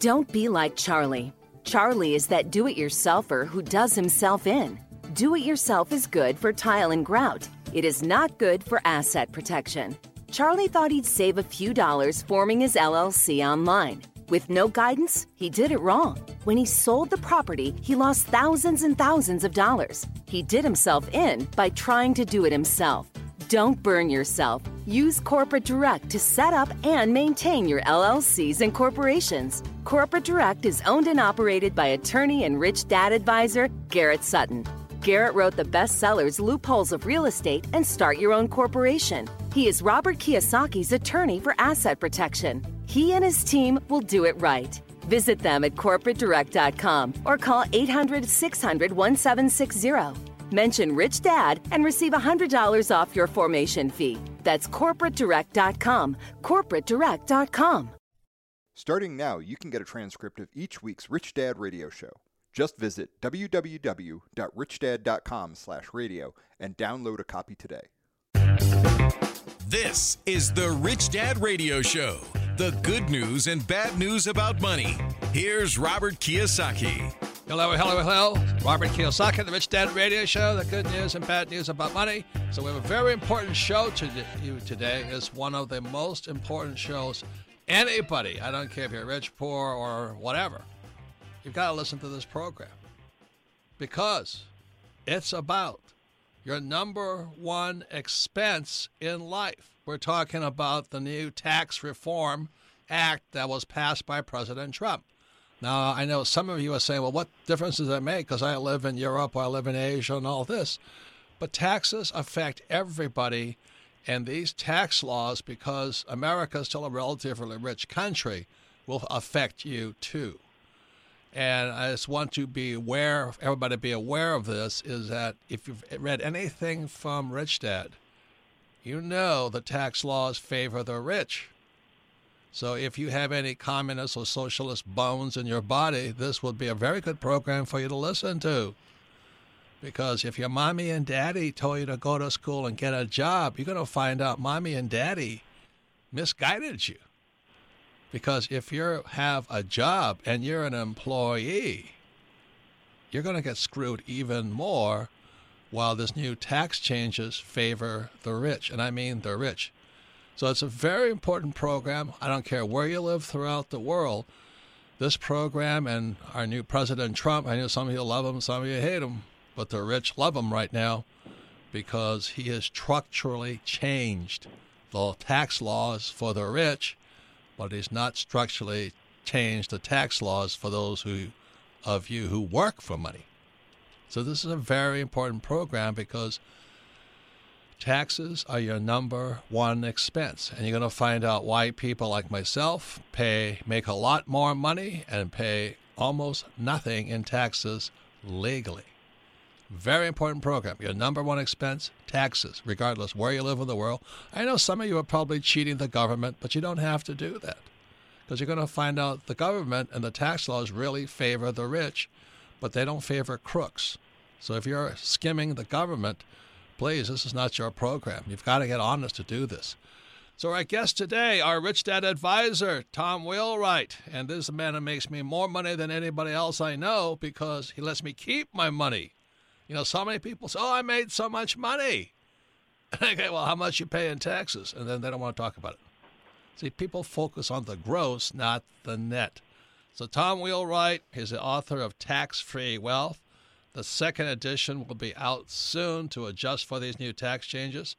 Don't be like Charlie. Charlie is that do it yourselfer who does himself in. Do it yourself is good for tile and grout, it is not good for asset protection. Charlie thought he'd save a few dollars forming his LLC online. With no guidance, he did it wrong. When he sold the property, he lost thousands and thousands of dollars. He did himself in by trying to do it himself. Don't burn yourself. Use Corporate Direct to set up and maintain your LLCs and corporations. Corporate Direct is owned and operated by attorney and rich dad advisor Garrett Sutton. Garrett wrote the bestsellers Loopholes of Real Estate and Start Your Own Corporation. He is Robert Kiyosaki's attorney for asset protection. He and his team will do it right. Visit them at corporatedirect.com or call 800 600 1760. Mention Rich Dad and receive $100 off your formation fee. That's corporatedirect.com. Corporatedirect.com. Starting now, you can get a transcript of each week's Rich Dad radio show. Just visit www.richdad.com slash radio and download a copy today. This is the Rich Dad Radio Show. The good news and bad news about money. Here's Robert Kiyosaki. Hello, hello, hello. Robert Kiyosaki, the Rich Dad Radio Show. The good news and bad news about money. So we have a very important show to you today. It's one of the most important shows anybody, I don't care if you're rich, poor, or whatever, you've got to listen to this program because it's about your number one expense in life. We're talking about the new tax reform act that was passed by President Trump. Now, I know some of you are saying, well, what difference does that make? Because I live in Europe, I live in Asia, and all this. But taxes affect everybody. And these tax laws, because America is still a relatively rich country, will affect you too. And I just want to be aware, everybody be aware of this, is that if you've read anything from Rich Dad, you know the tax laws favor the rich. So if you have any communist or socialist bones in your body, this would be a very good program for you to listen to. Because if your mommy and daddy told you to go to school and get a job, you're going to find out mommy and daddy misguided you. Because if you have a job and you're an employee, you're going to get screwed even more while this new tax changes favor the rich. And I mean the rich. So it's a very important program. I don't care where you live throughout the world. This program and our new President Trump, I know some of you love him, some of you hate him, but the rich love him right now because he has structurally changed the tax laws for the rich, but he's not structurally changed the tax laws for those who of you who work for money. So this is a very important program because taxes are your number one expense. And you're going to find out why people like myself pay make a lot more money and pay almost nothing in taxes legally. Very important program. Your number one expense taxes regardless where you live in the world. I know some of you are probably cheating the government but you don't have to do that because you're going to find out the government and the tax laws really favor the rich but they don't favor crooks. So if you're skimming the government please, this is not your program. You've got to get honest to do this. So, our guest today, our Rich Dad advisor, Tom Wheelwright. And this is a man who makes me more money than anybody else I know because he lets me keep my money. You know, so many people say, Oh, I made so much money. okay, well, how much you pay in taxes? And then they don't want to talk about it. See, people focus on the gross, not the net. So, Tom Wheelwright is the author of Tax Free Wealth. The second edition will be out soon to adjust for these new tax changes.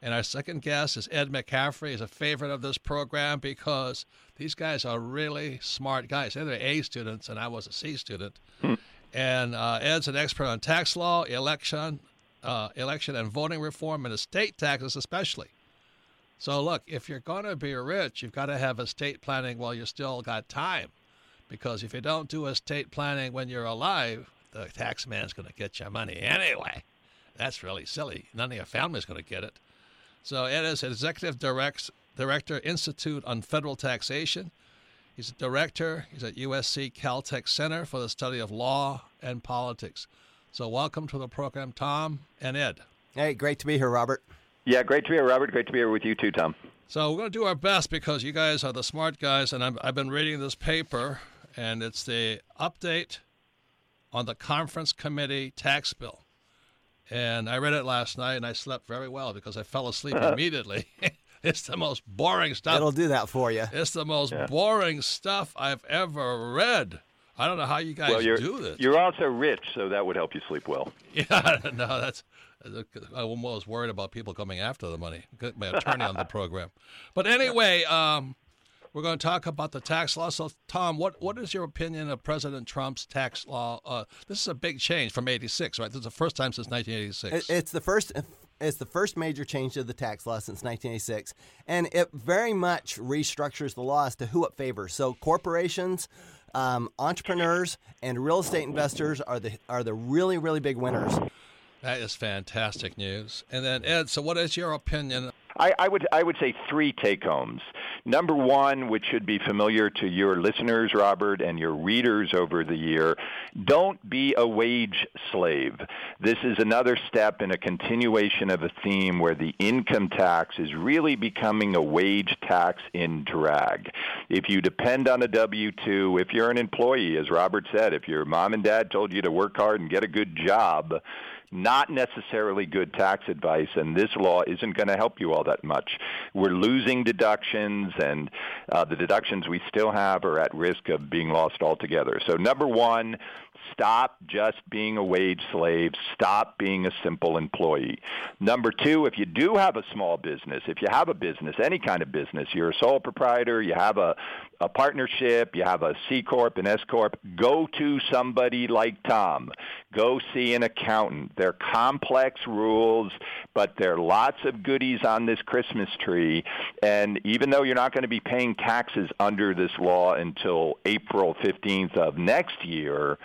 And our second guest is Ed McCaffery. He's a favorite of this program because these guys are really smart guys. They're A students, and I was a C student. Hmm. And uh, Ed's an expert on tax law, election, uh, election and voting reform, and estate taxes especially. So look, if you're going to be rich, you've got to have estate planning while you still got time, because if you don't do estate planning when you're alive, the tax man's going to get your money anyway. That's really silly. None of your family's going to get it. So Ed is executive direct, director, Institute on Federal Taxation. He's a director. He's at USC Caltech Center for the Study of Law and Politics. So welcome to the program, Tom and Ed. Hey, great to be here, Robert. Yeah, great to be here, Robert. Great to be here with you too, Tom. So we're going to do our best because you guys are the smart guys, and i have been reading this paper, and it's the update on the conference committee tax bill. And I read it last night, and I slept very well because I fell asleep immediately. it's the most boring stuff. It'll do that for you. It's the most yeah. boring stuff I've ever read. I don't know how you guys well, do this. You're also rich, so that would help you sleep well. Yeah, no, that's. I was worried about people coming after the money. My attorney on the program, but anyway, um, we're going to talk about the tax law. So, Tom, what what is your opinion of President Trump's tax law? Uh, this is a big change from '86, right? This is the first time since 1986. It's the first. It's the first major change to the tax law since 1986, and it very much restructures the law as to who it favors. So, corporations, um, entrepreneurs and real estate investors are the are the really really big winners. That is fantastic news. And then Ed, so what is your opinion? I, I would I would say three take homes. Number one, which should be familiar to your listeners, Robert, and your readers over the year, don't be a wage slave. This is another step in a continuation of a theme where the income tax is really becoming a wage tax in drag. If you depend on a W 2, if you're an employee, as Robert said, if your mom and dad told you to work hard and get a good job, not necessarily good tax advice, and this law isn't going to help you all that much. We're losing deductions, and uh, the deductions we still have are at risk of being lost altogether. So, number one, Stop just being a wage slave. Stop being a simple employee. Number two, if you do have a small business, if you have a business, any kind of business, you're a sole proprietor, you have a, a partnership, you have a C Corp, an S Corp, go to somebody like Tom. Go see an accountant. They're complex rules, but there are lots of goodies on this Christmas tree. And even though you're not going to be paying taxes under this law until April 15th of next year,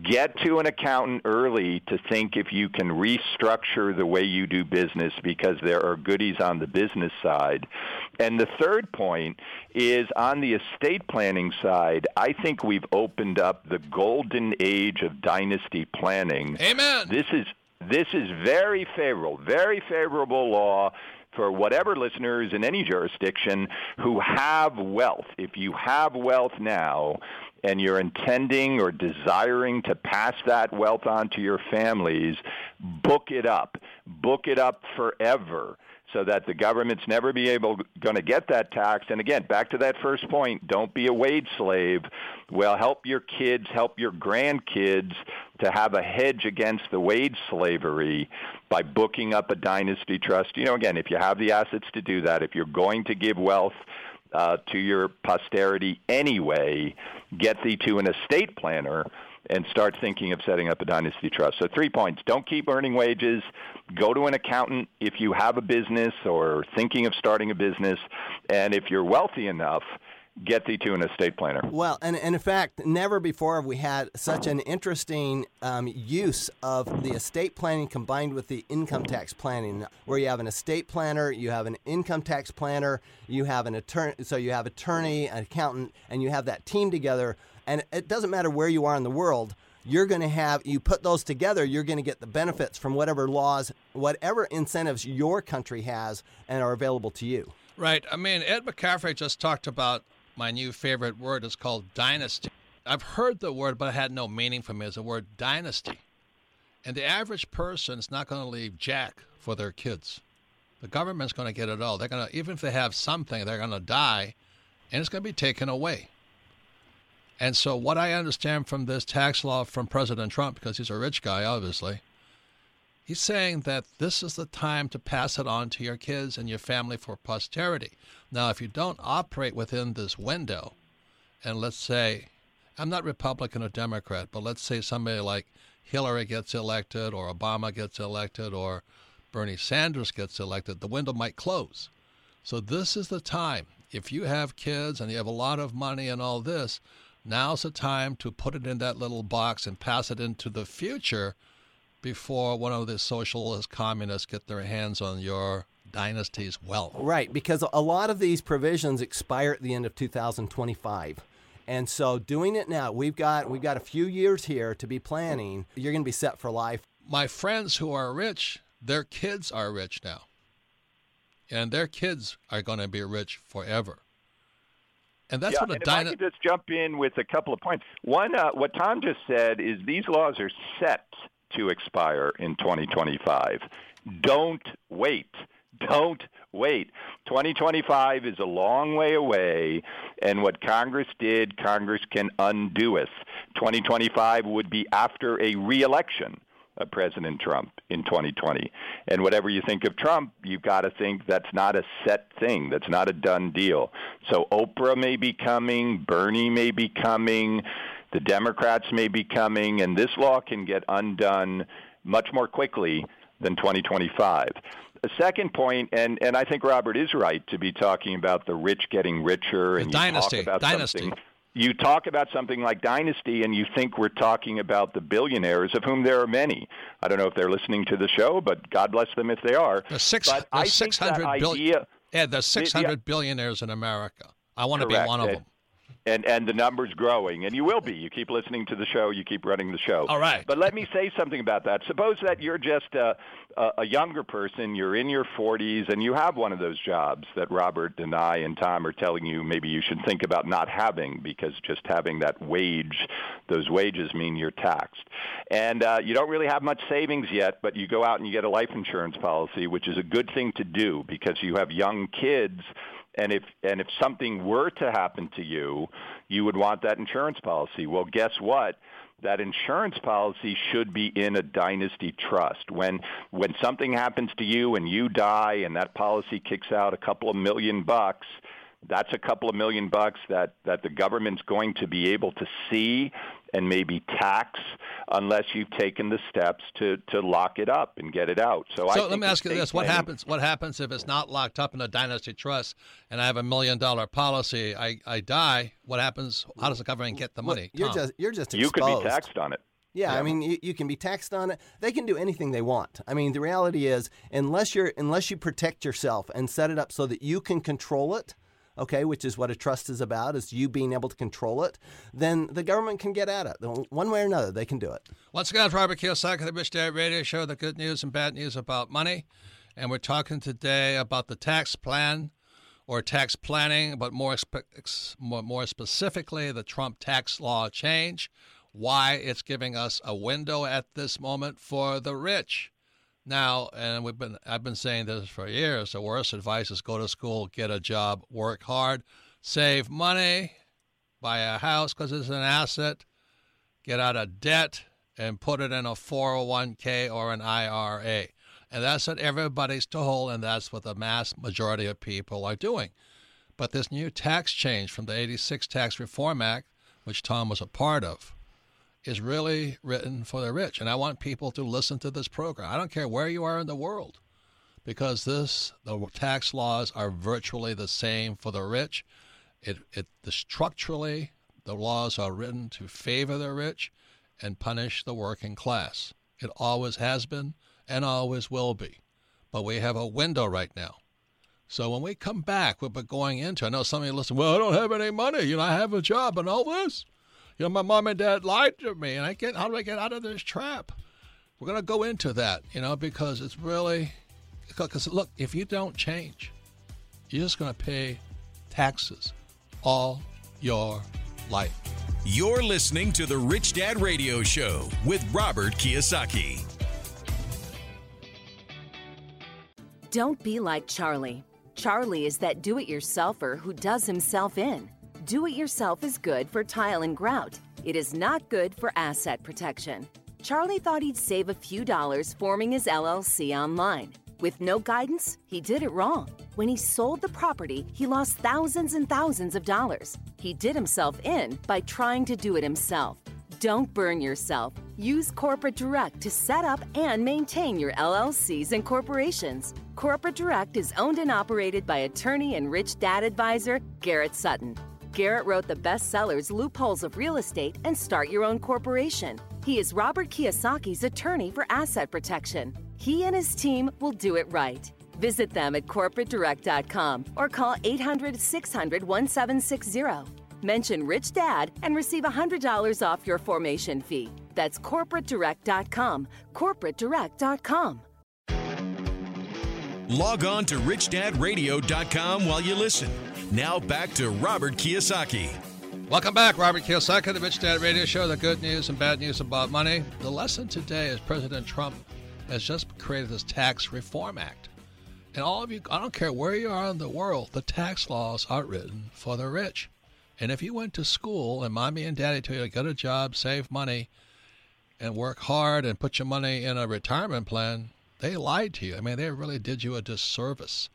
get to an accountant early to think if you can restructure the way you do business because there are goodies on the business side. And the third point is on the estate planning side, I think we've opened up the golden age of dynasty planning. Amen. This is this is very favorable, very favorable law for whatever listeners in any jurisdiction who have wealth. If you have wealth now, and you're intending or desiring to pass that wealth on to your families, book it up. Book it up forever so that the government's never be able going to get that tax. And again, back to that first point, don't be a wage slave. Well, help your kids, help your grandkids to have a hedge against the wage slavery by booking up a dynasty trust. You know, again, if you have the assets to do that, if you're going to give wealth uh, to your posterity anyway, get thee to an estate planner and start thinking of setting up a dynasty trust. So three points. Don't keep earning wages. Go to an accountant if you have a business or thinking of starting a business. And if you're wealthy enough, get thee to an estate planner. Well, and, and in fact, never before have we had such an interesting um, use of the estate planning combined with the income tax planning, where you have an estate planner, you have an income tax planner, you have an attorney, so you have attorney, an accountant, and you have that team together. And it doesn't matter where you are in the world. You're going to have, you put those together, you're going to get the benefits from whatever laws, whatever incentives your country has and are available to you. Right. I mean, Ed McCaffery just talked about my new favorite word is called dynasty. I've heard the word, but it had no meaning for me as a word dynasty. And the average person is not going to leave jack for their kids. The government's going to get it all. They're going to, even if they have something, they're going to die, and it's going to be taken away. And so, what I understand from this tax law from President Trump, because he's a rich guy, obviously, he's saying that this is the time to pass it on to your kids and your family for posterity. Now, if you don't operate within this window, and let's say, I'm not Republican or Democrat, but let's say somebody like Hillary gets elected, or Obama gets elected, or Bernie Sanders gets elected, the window might close. So, this is the time. If you have kids and you have a lot of money and all this, Now's the time to put it in that little box and pass it into the future before one of the socialist communists get their hands on your dynasty's wealth. Right, because a lot of these provisions expire at the end of 2025. And so doing it now, we've got we've got a few years here to be planning. You're going to be set for life. My friends who are rich, their kids are rich now. And their kids are going to be rich forever. And that's yeah, what a dyna- I could just jump in with a couple of points. One, uh, what Tom just said is these laws are set to expire in 2025. Don't wait. Don't wait. 2025 is a long way away, and what Congress did, Congress can undo it. 2025 would be after a reelection of President Trump in 2020. And whatever you think of Trump, you've got to think that's not a set thing. That's not a done deal. So Oprah may be coming, Bernie may be coming, the Democrats may be coming, and this law can get undone much more quickly than 2025. A second point, and, and I think Robert is right to be talking about the rich getting richer and the dynasty, talk about dynasty. something you talk about something like Dynasty and you think we're talking about the billionaires, of whom there are many. I don't know if they're listening to the show, but God bless them if they are. The six, but the I six think that hundred billion. idea, Yeah, the- 600 billionaires in America. I want to be one of them. And and the numbers growing, and you will be. You keep listening to the show, you keep running the show. All right. But let me say something about that. Suppose that you're just a, a, a younger person, you're in your 40s, and you have one of those jobs that Robert and I and Tom are telling you maybe you should think about not having because just having that wage, those wages mean you're taxed. And uh, you don't really have much savings yet, but you go out and you get a life insurance policy, which is a good thing to do because you have young kids and if and if something were to happen to you, you would want that insurance policy. Well, guess what? That insurance policy should be in a dynasty trust. When when something happens to you and you die and that policy kicks out a couple of million bucks, that's a couple of million bucks that, that the government's going to be able to see and maybe tax unless you've taken the steps to, to lock it up and get it out. So, I So think let me ask you estate this: What planning- happens? What happens if it's not locked up in a dynasty trust, and I have a million dollar policy? I, I die. What happens? How does the government get the money? You're Tom? just you're just You could be taxed on it. Yeah, Yeah. I mean, you, you can be taxed on it. They can do anything they want. I mean, the reality is, unless you're unless you protect yourself and set it up so that you can control it, okay, which is what a trust is about, is you being able to control it, then the government can get at it. One way or another, they can do it. Once again, it's Robert Kiyosaki, the Rich Dad Radio Show, the good news and bad news about money. And we're talking today about the tax plan or tax planning, but more, more specifically, the Trump tax law change, why it's giving us a window at this moment for the rich. Now, and we've been I've been saying this for years, the worst advice is go to school, get a job, work hard, save money, buy a house because it's an asset, get out of debt and put it in a 401k or an IRA. And that's what everybody's told, and that's what the mass majority of people are doing. But this new tax change from the 86 Tax Reform Act, which Tom was a part of, is really written for the rich. And I want people to listen to this program. I don't care where you are in the world, because this the tax laws are virtually the same for the rich. It, it the structurally the laws are written to favor the rich and punish the working class. It always has been and always will be. But we have a window right now. So when we come back, we'll be going into. I know some of you listen. Well, I don't have any money. You know, I have a job and all this. You know, my mom and dad lied to me, and I get how do I get out of this trap? We're going to go into that, you know, because it's really because look, if you don't change, you're just going to pay taxes all your life. You're listening to the Rich Dad Radio Show with Robert Kiyosaki. Don't be like Charlie. Charlie is that do it yourselfer who does himself in. Do it yourself is good for tile and grout. It is not good for asset protection. Charlie thought he'd save a few dollars forming his LLC online. With no guidance, he did it wrong. When he sold the property, he lost thousands and thousands of dollars. He did himself in by trying to do it himself. Don't burn yourself. Use Corporate Direct to set up and maintain your LLCs and corporations. Corporate Direct is owned and operated by attorney and rich dad advisor Garrett Sutton. Garrett wrote the bestsellers Loopholes of Real Estate and Start Your Own Corporation. He is Robert Kiyosaki's attorney for asset protection. He and his team will do it right. Visit them at corporatedirect.com or call 800 600 1760. Mention Rich Dad and receive $100 off your formation fee. That's corporatedirect.com. Corporatedirect.com. Log on to richdadradio.com while you listen. Now back to Robert Kiyosaki. Welcome back, Robert Kiyosaki, the Rich Dad Radio Show, the good news and bad news about money. The lesson today is President Trump has just created this Tax Reform Act. And all of you, I don't care where you are in the world, the tax laws are written for the rich. And if you went to school and mommy and daddy told you to get a job, save money, and work hard and put your money in a retirement plan, they lied to you. I mean, they really did you a disservice.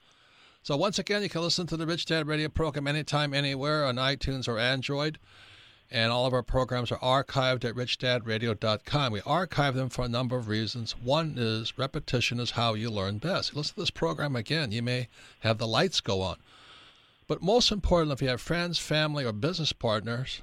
So once again, you can listen to the Rich Dad Radio program anytime, anywhere on iTunes or Android. And all of our programs are archived at richdadradio.com. We archive them for a number of reasons. One is repetition is how you learn best. listen to this program again, you may have the lights go on. But most important, if you have friends, family, or business partners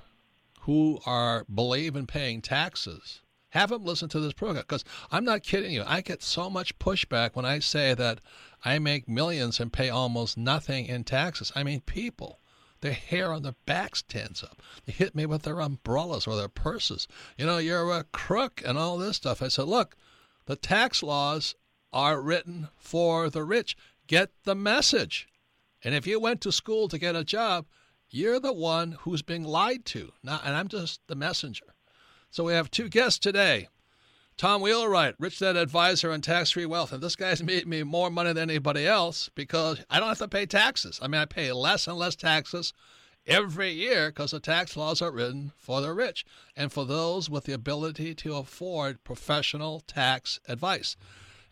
who are believe in paying taxes, have them listen to this program because I'm not kidding you. I get so much pushback when I say that I make millions and pay almost nothing in taxes. I mean, people their hair on their backs stands up. They hit me with their umbrellas or their purses. You know, you're a crook and all this stuff. I said, look, the tax laws are written for the rich. Get the message. And if you went to school to get a job, you're the one who's being lied to. Now, and I'm just the messenger. So we have two guests today. Tom Wheelwright, Rich Dad Advisor on Tax Free Wealth. And this guy's made me more money than anybody else because I don't have to pay taxes. I mean, I pay less and less taxes every year because the tax laws are written for the rich and for those with the ability to afford professional tax advice.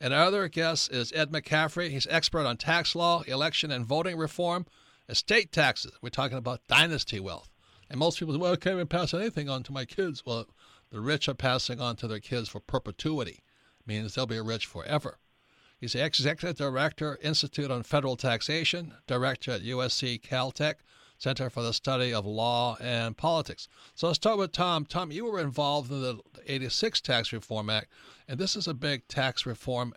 And our other guest is Ed McCaffery. He's expert on tax law, election and voting reform, estate taxes. We're talking about dynasty wealth. And most people say, well, I can't even pass anything on to my kids. Well, the rich are passing on to their kids for perpetuity, means they'll be rich forever. He's the executive director, Institute on Federal Taxation, director at USC Caltech, Center for the Study of Law and Politics. So let's start with Tom. Tom, you were involved in the 86 Tax Reform Act, and this is a big tax reform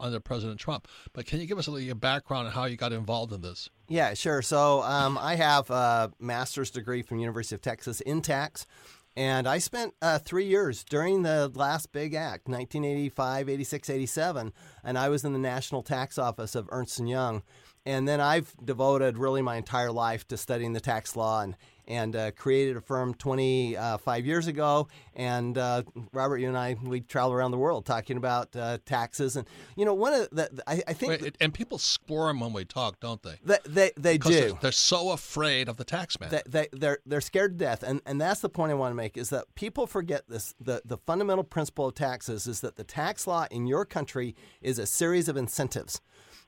under President Trump. But can you give us a little your background on how you got involved in this? Yeah, sure. So um, I have a master's degree from University of Texas in tax. And I spent uh, three years during the last big act, 1985, 86, 87, and I was in the National Tax Office of Ernst & Young. And then I've devoted really my entire life to studying the tax law and, and uh, created a firm 25 years ago. And uh, Robert, you and I, we travel around the world talking about uh, taxes. And, you know, one of the, I, I think. Wait, and people squirm when we talk, don't they? They, they, they do. They're, they're, so afraid of the tax man. They, they, they're, they're scared to death. And, and that's the point I want to make is that people forget this. The, the fundamental principle of taxes is that the tax law in your country is a series of incentives.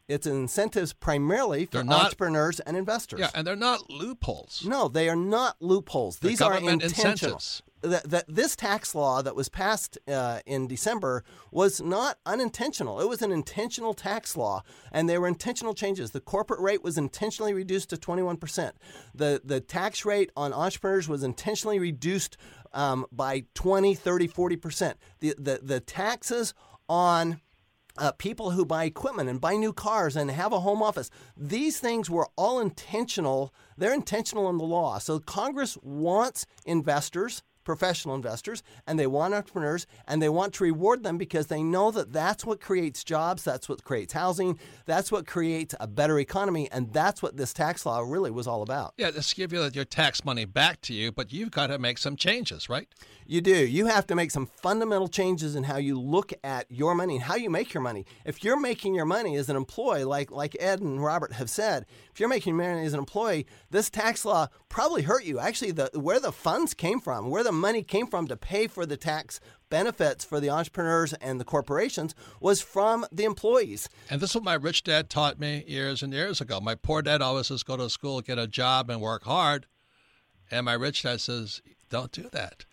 It's incentives primarily for not, entrepreneurs and investors. Yeah, and they're not loopholes. No, they are not loopholes. They're These are intentional. Incentives. That, that this tax law that was passed uh, in December was not unintentional. It was an intentional tax law, and there were intentional changes. The corporate rate was intentionally reduced to 21%. The, the tax rate on entrepreneurs was intentionally reduced um, by 20, 30, 40%. The, the, the taxes on uh, people who buy equipment and buy new cars and have a home office. These things were all intentional. They're intentional in the law. So Congress wants investors professional investors and they want entrepreneurs and they want to reward them because they know that that's what creates jobs, that's what creates housing, that's what creates a better economy, and that's what this tax law really was all about. Yeah, this give you your tax money back to you, but you've got to make some changes, right? You do. You have to make some fundamental changes in how you look at your money and how you make your money. If you're making your money as an employee, like like Ed and Robert have said, if you're making your money as an employee, this tax law probably hurt you. Actually, the where the funds came from, where the money came from to pay for the tax benefits for the entrepreneurs and the corporations was from the employees. And this is what my rich dad taught me years and years ago. My poor dad always says, go to school, get a job, and work hard. And my rich dad says, don't do that.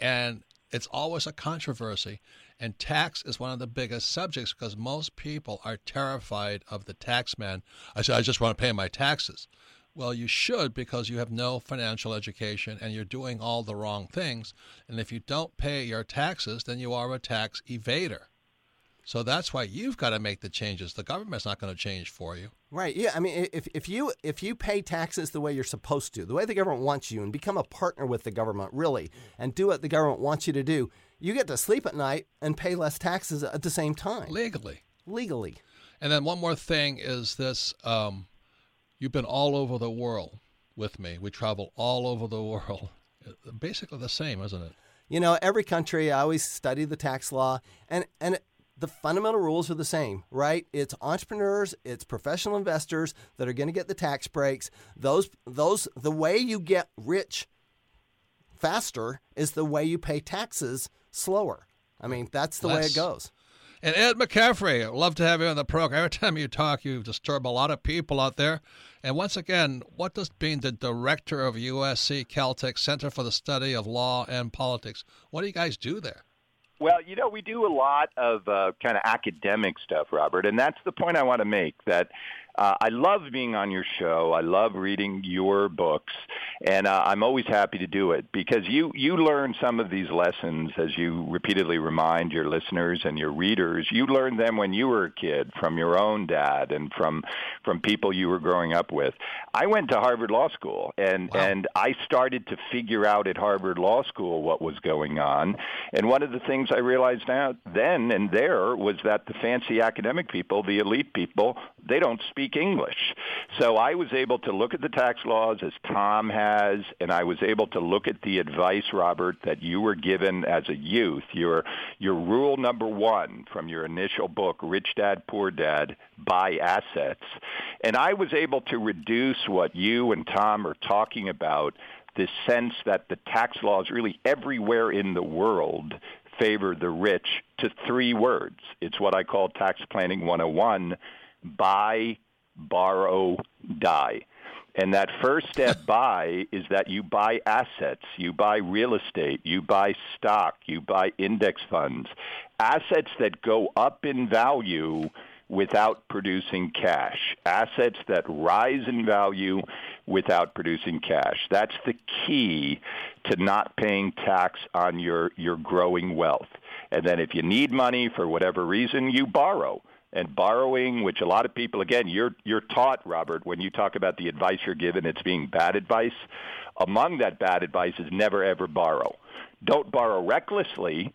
And it's always a controversy. And tax is one of the biggest subjects because most people are terrified of the tax man. I say, I just want to pay my taxes. Well, you should because you have no financial education and you're doing all the wrong things. And if you don't pay your taxes, then you are a tax evader. So that's why you've got to make the changes. The government's not going to change for you. Right. Yeah. I mean, if, if you if you pay taxes the way you're supposed to, the way the government wants you, and become a partner with the government, really, and do what the government wants you to do, you get to sleep at night and pay less taxes at the same time. Legally. Legally. And then one more thing is this: um, you've been all over the world with me. We travel all over the world. Basically the same, isn't it? You know, every country. I always study the tax law, and and the fundamental rules are the same, right? It's entrepreneurs, it's professional investors that are going to get the tax breaks. Those those the way you get rich faster is the way you pay taxes slower. I mean, that's the Less. way it goes. And Ed McCaffery, love to have you on the program. Every time you talk, you disturb a lot of people out there. And once again, what does being the director of USC Caltech Center for the Study of Law and Politics, what do you guys do there? Well, you know, we do a lot of uh, kind of academic stuff, Robert, and that's the point I want to make that uh, I love being on your show. I love reading your books, and uh, I'm always happy to do it because you you learn some of these lessons as you repeatedly remind your listeners and your readers. You learned them when you were a kid from your own dad and from from people you were growing up with. I went to Harvard Law School, and wow. and I started to figure out at Harvard Law School what was going on. And one of the things I realized now then and there was that the fancy academic people, the elite people, they don't speak English. So I was able to look at the tax laws as Tom has, and I was able to look at the advice, Robert, that you were given as a youth. Your your rule number one from your initial book, Rich Dad Poor Dad, buy assets, and I was able to reduce what you and Tom are talking about. This sense that the tax laws really everywhere in the world favor the rich to three words. It's what I call tax planning 101 buy, borrow, die. And that first step buy is that you buy assets, you buy real estate, you buy stock, you buy index funds, assets that go up in value without producing cash, assets that rise in value without producing cash. That's the key to not paying tax on your, your growing wealth. And then if you need money for whatever reason, you borrow and borrowing, which a lot of people, again, you're you're taught, Robert, when you talk about the advice you're given, it's being bad advice. Among that bad advice is never ever borrow. Don't borrow recklessly,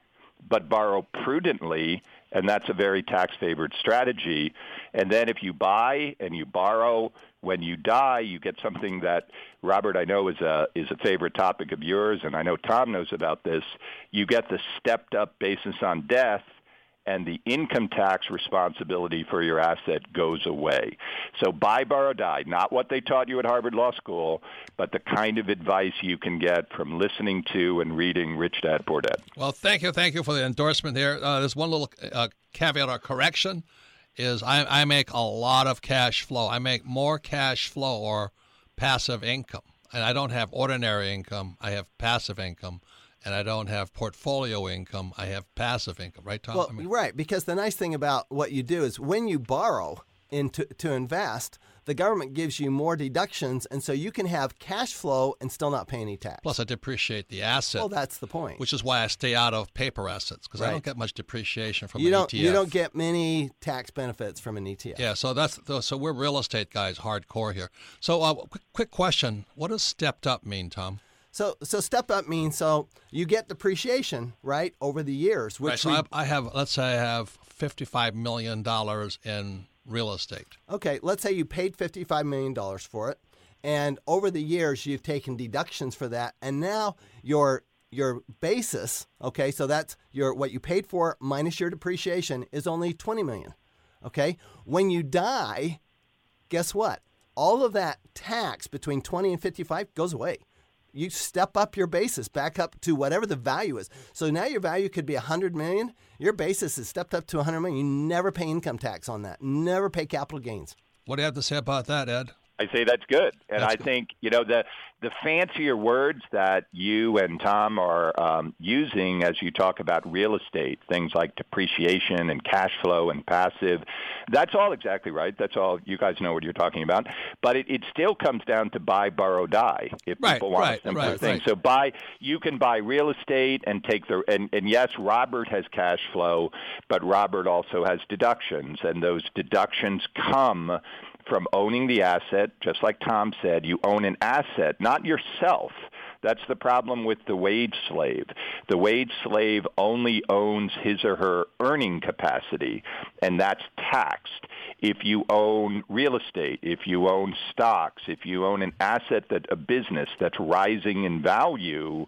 but borrow prudently, and that's a very tax favored strategy. And then if you buy and you borrow, when you die, you get something that Robert I know is a is a favorite topic of yours, and I know Tom knows about this. You get the stepped up basis on death and the income tax responsibility for your asset goes away. So buy, borrow, die, not what they taught you at Harvard Law School, but the kind of advice you can get from listening to and reading Rich Dad, Poor Dad. Well, thank you. Thank you for the endorsement here. Uh, there's one little uh, caveat or correction is I, I make a lot of cash flow. I make more cash flow or passive income. And I don't have ordinary income. I have passive income and I don't have portfolio income. I have passive income, right, Tom? Well, I mean, right, because the nice thing about what you do is when you borrow into to invest, the government gives you more deductions, and so you can have cash flow and still not pay any tax. Plus, I depreciate the asset. Well, that's the point. Which is why I stay out of paper assets because right. I don't get much depreciation from you an don't, ETF. You don't get many tax benefits from an ETF. Yeah, so that's so we're real estate guys, hardcore here. So, uh, quick, quick question: What does stepped up mean, Tom? So, so step up means so you get depreciation right over the years. Which right. So we, I, I have, let's say, I have fifty-five million dollars in real estate. okay, let's say you paid fifty-five million dollars for it, and over the years you've taken deductions for that, and now your your basis, okay, so that's your what you paid for minus your depreciation is only twenty million. Okay, when you die, guess what? All of that tax between 20 and 55 goes away. You step up your basis back up to whatever the value is. So now your value could be 100 million. Your basis is stepped up to 100 million. You never pay income tax on that. Never pay capital gains. What do you have to say about that, Ed? I say that's good, and That's I good. think you know the the fancier words that you and Tom are um, using as you talk about real estate, things like depreciation and cash flow and passive. That's all exactly right. That's all you guys know what you're talking about. But it, it still comes down to buy, borrow, die. If Right, people want right, a simpler right, thing, so buy you can buy real estate and take the and, and yes, Robert has cash flow, but Robert also has deductions, and those deductions come from owning the asset, just like Tom said, you own an asset, not yourself. That's the problem with the wage slave. The wage slave only owns his or her earning capacity, and that's taxed. If you own real estate, if you own stocks, if you own an asset that a business that's rising in value,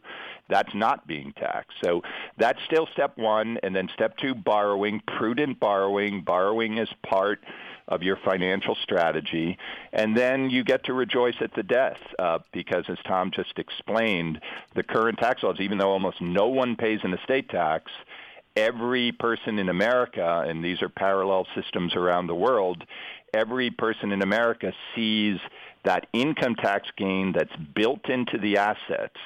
that's not being taxed. So that's still step one. And then step two, borrowing, prudent borrowing. Borrowing is part of your financial strategy. And then you get to rejoice at the death uh, because, as Tom just explained, the current tax laws, even though almost no one pays an estate tax, every person in America, and these are parallel systems around the world, every person in America sees that income tax gain that's built into the assets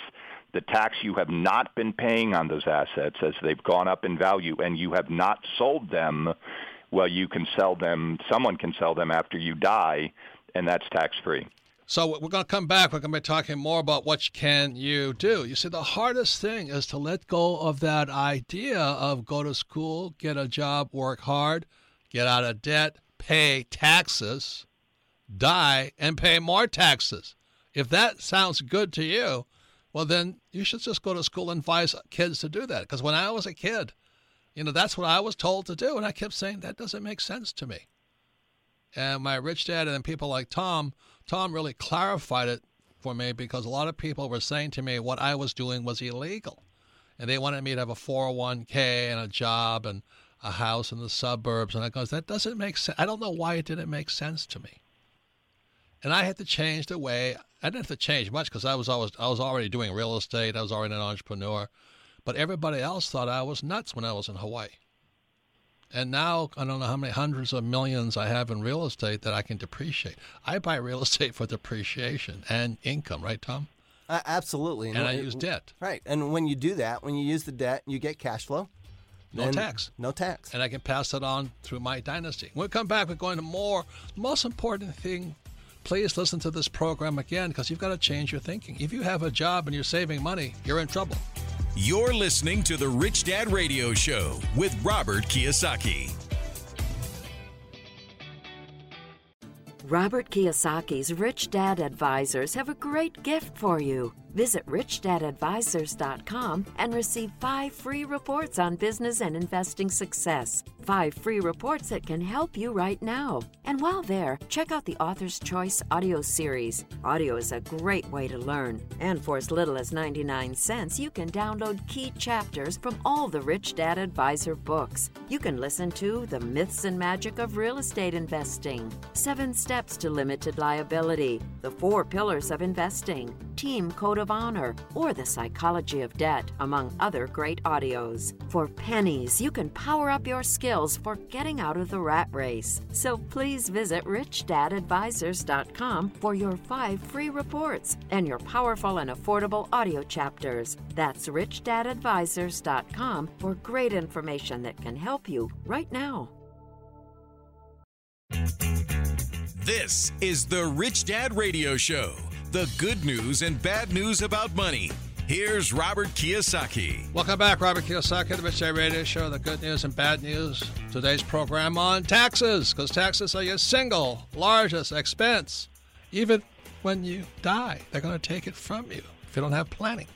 the tax you have not been paying on those assets as they've gone up in value and you have not sold them, well, you can sell them, someone can sell them after you die, and that's tax free. So we're going to come back. We're going to be talking more about what can you do. You see, the hardest thing is to let go of that idea of go to school, get a job, work hard, get out of debt, pay taxes, die, and pay more taxes. If that sounds good to you, well, then you should just go to school and advise kids to do that. Because when I was a kid, you know, that's what I was told to do. And I kept saying, that doesn't make sense to me. And my rich dad and people like Tom, Tom really clarified it for me because a lot of people were saying to me what I was doing was illegal. And they wanted me to have a 401k and a job and a house in the suburbs. And I goes, that doesn't make sense. I don't know why it didn't make sense to me. And I had to change the way. I didn't have to change much because I was always I was already doing real estate. I was already an entrepreneur, but everybody else thought I was nuts when I was in Hawaii. And now I don't know how many hundreds of millions I have in real estate that I can depreciate. I buy real estate for depreciation and income, right, Tom? Uh, absolutely. And I when- use debt, Right. And when you do that, when you use the debt, you get cash flow. no tax. No tax. and I can pass it on through my dynasty. When we come back, we're going to more. The most important thing, please listen to this program again because you've got to change your thinking. If you have a job and you're saving money, you're in trouble. You're listening to the Rich Dad Radio Show with Robert Kiyosaki. Robert Kiyosaki's Rich Dad Advisors have a great gift for you. Visit richdadadvisors.com and receive five free reports on business and investing success. Five free reports that can help you right now. And while there, check out the Author's Choice audio series. Audio is a great way to learn. And for as little as 99 cents, you can download key chapters from all the Rich Dad Advisor books. You can listen to The Myths and Magic of Real Estate Investing, Seven Steps to Limited Liability, The Four Pillars of Investing, Team Code of Honor, or The Psychology of Debt, among other great audios. For pennies, you can power up your skills for getting out of the rat race. So please visit richdadadvisors.com for your five free reports and your powerful and affordable audio chapters. That's richdadadvisors.com for great information that can help you right now. This is the Rich Dad Radio Show the good news and bad news about money. Here's Robert Kiyosaki. Welcome back, Robert Kiyosaki, the Rich Dad Radio Show. The good news and bad news. Today's program on taxes, because taxes are your single largest expense. Even when you die, they're going to take it from you. if you don't have planning.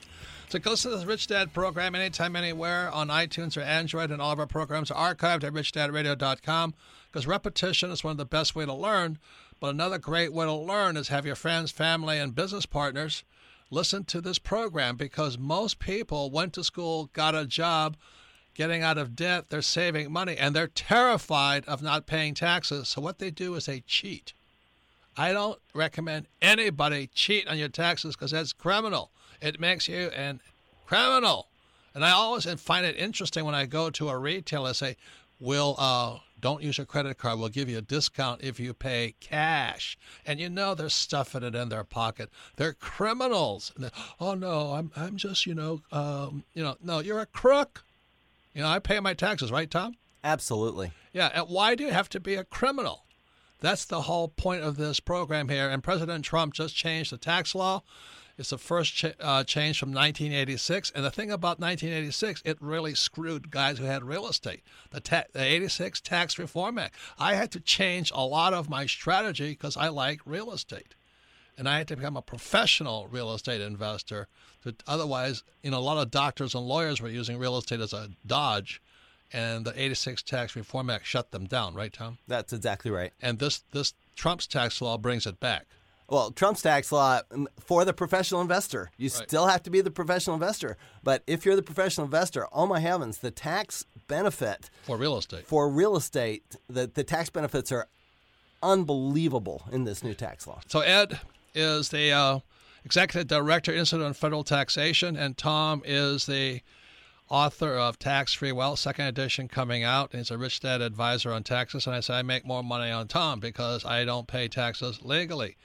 So go to the Rich Dad program anytime, anywhere on iTunes or Android, and all of our programs are archived at richdadradio.com because repetition is one of the best way to learn. But another great way to learn is have your friends, family, and business partners listen to this program because most people went to school, got a job, getting out of debt, they're saving money, and they're terrified of not paying taxes. So what they do is they cheat. I don't recommend anybody cheat on your taxes because that's criminal. It makes you an criminal. And I always find it interesting when I go to a retailer and say, "Will uh, don't use your credit card. We'll give you a discount if you pay cash." And you know they're stuffing it in their pocket. They're criminals. They're, oh no, I'm I'm just you know um, you know no, you're a crook. You know I pay my taxes, right, Tom? Absolutely. Yeah. And why do you have to be a criminal? That's the whole point of this program here. And President Trump just changed the tax law. It's the first ch- uh, change from 1986. And the thing about 1986, it really screwed guys who had real estate. The, ta- the 86 Tax Reform Act. I had to change a lot of my strategy because I like real estate. And I had to become a professional real estate investor. To, otherwise, you know, a lot of doctors and lawyers were using real estate as a dodge and the 86 Tax Reform Act shut them down, right, Tom? That's exactly right. And this this Trump's tax law brings it back. Well, Trump's tax law for the professional investor, you Right. still have to be the professional investor. But if you're the professional investor, oh my heavens, the tax benefit For real estate. for real estate, the, the tax benefits are unbelievable in this new tax law. So Ed is the uh, executive director, Institute on Federal Taxation, and Tom is the author of Tax Free Wealth, second edition coming out. And he's a rich dad advisor on taxes. And I say I make more money on Tom because I don't pay taxes legally.